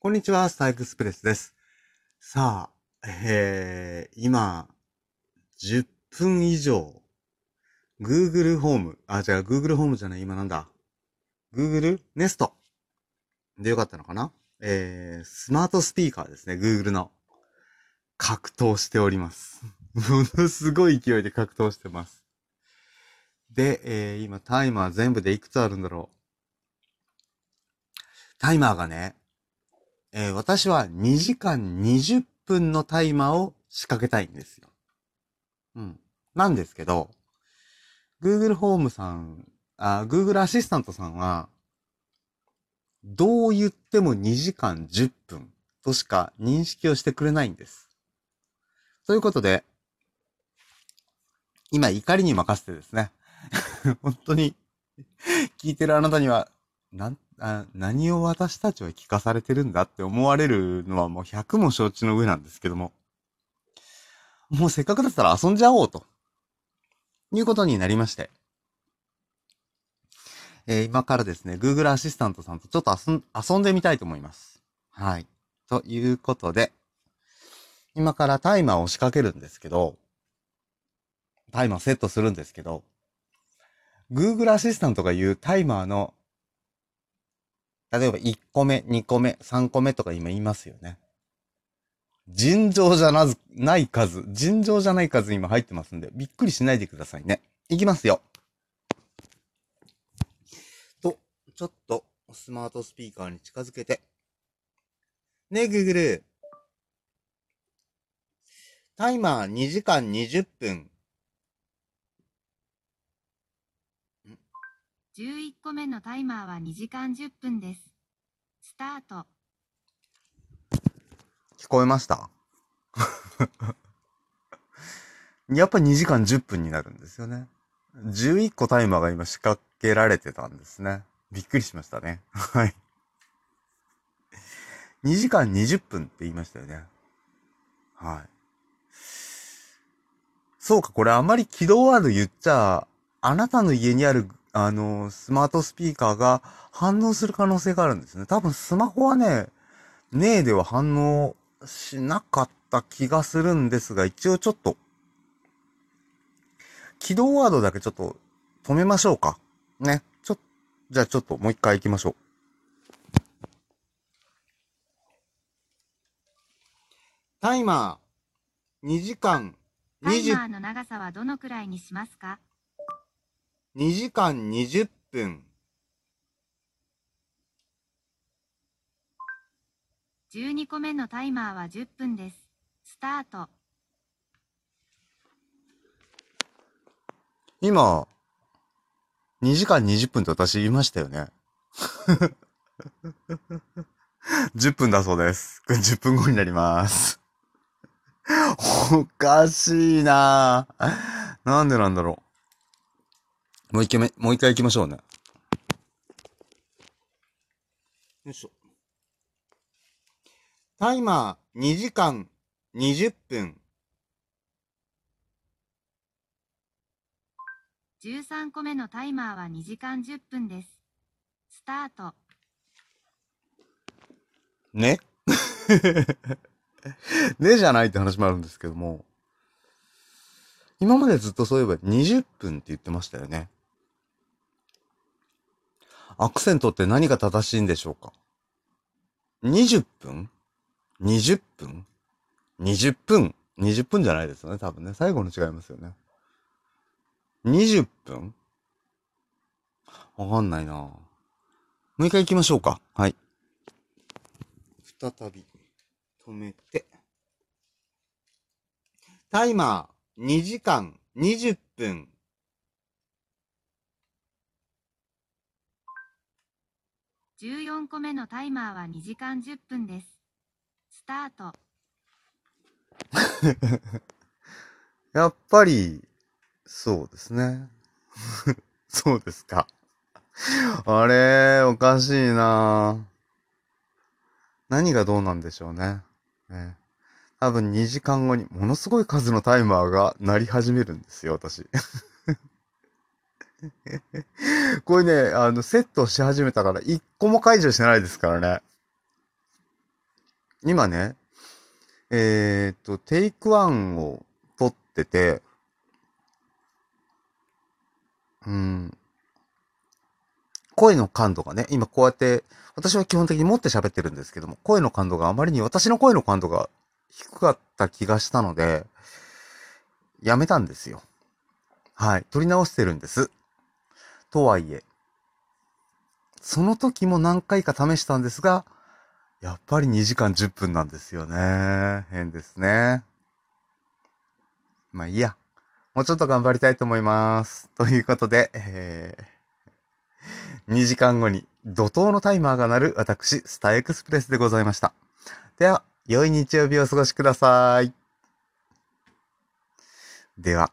こんにちは、スタイクスプレスです。さあ、えー、今、10分以上、Google ホーム、あ、じゃあ Google ホームじゃない、今なんだ。Google Nest でよかったのかな？えー、スマートスピーカーですね、Google の。格闘しております。ものすごい勢いで格闘してます。で、えー、今タイマー全部でいくつあるんだろう？タイマーがね、えー、私は2時間20分のタイマーを仕掛けたいんですよ。うん。なんですけど、Google ホームさん、あ、Google アシスタントさんは、どう言っても2時間10分としか認識をしてくれないんです。ということで、今怒りに任せてですね、本当に聞いてるあなたには、なんあ何を私たちは聞かされてるんだって思われるのはもう100も承知の上なんですけども、もうせっかくだったら遊んじゃおうと、いうことになりまして、えー、今からですね、Google アシスタントさんとちょっと遊遊んでみたいと思います。はい。ということで、今からタイマーを仕掛けるんですけど、タイマーセットするんですけど、Google アシスタントが言うタイマーの例えば1個目、2個目、3個目とか今言いますよね。尋常じゃなず、ない数、尋常じゃない数今入ってますんで、びっくりしないでくださいね。いきますよ。と、ちょっとスマートスピーカーに近づけて。ねえ、グーグル。タイマー2時間20分。11個目のタイマーは2時間10分です。スタート。聞こえました？やっぱ2時間10分になるんですよね。11個タイマーが今仕掛けられてたんですね。びっくりしましたね。はい。2時間20分って言いましたよね。はい。そうか、これあまり起動ワード言っちゃ、あなたの家にあるあの、スマートスピーカーが反応する可能性があるんですね。多分スマホはね、ねえでは反応しなかった気がするんですが、一応ちょっと、起動ワードだけちょっと止めましょうか。ね。ちょ、じゃあちょっともう一回行きましょう。タイマー2時間20タイマーの長さはどのくらいにしますか？2時間20分。12個目のタイマーは10分です。スタート。今、2時間20分って私言いましたよね。10分だそうです。10分後になります。おかしいななんでなんだろう。もう一回目、もう一回行きましょうね。よいしょ。タイマー2時間20分。13個目のタイマーは2時間10分です。スタート。ね？ねじゃないって話もあるんですけども、今までずっとそういえば20分って言ってましたよね。アクセントって何が正しいんでしょうか ?20 分 ?20 分 ?20 分 ?20 分じゃないですよね、多分ね。最後の違いますよね。20分？わかんないなもう一回行きましょうか。はい。再び止めて。タイマー2時間20分14個目のタイマーは2時間10分です。スタート。やっぱり、そうですね。そうですか。あれ、おかしいな何がどうなんでしょうね。ね多分2時間後にものすごい数のタイマーが鳴り始めるんですよ、私。これね、あの、セットし始めたから、一個も解除してないですからね。今ね、えーっと、テイクワンを撮ってて、うん、声の感度がね、今こうやって、私は基本的に持って喋ってるんですけども、声の感度があまりに私の声の感度が低かった気がしたので、やめたんですよ。はい。撮り直してるんです。とはいえ。その時も何回か試したんですが、やっぱり2時間10分なんですよね。変ですね。まあいいや。もうちょっと頑張りたいと思います。ということで、えー、2時間後に怒涛のタイマーが鳴る私、スターエクスプレスでございました。では、良い日曜日をお過ごしください。では。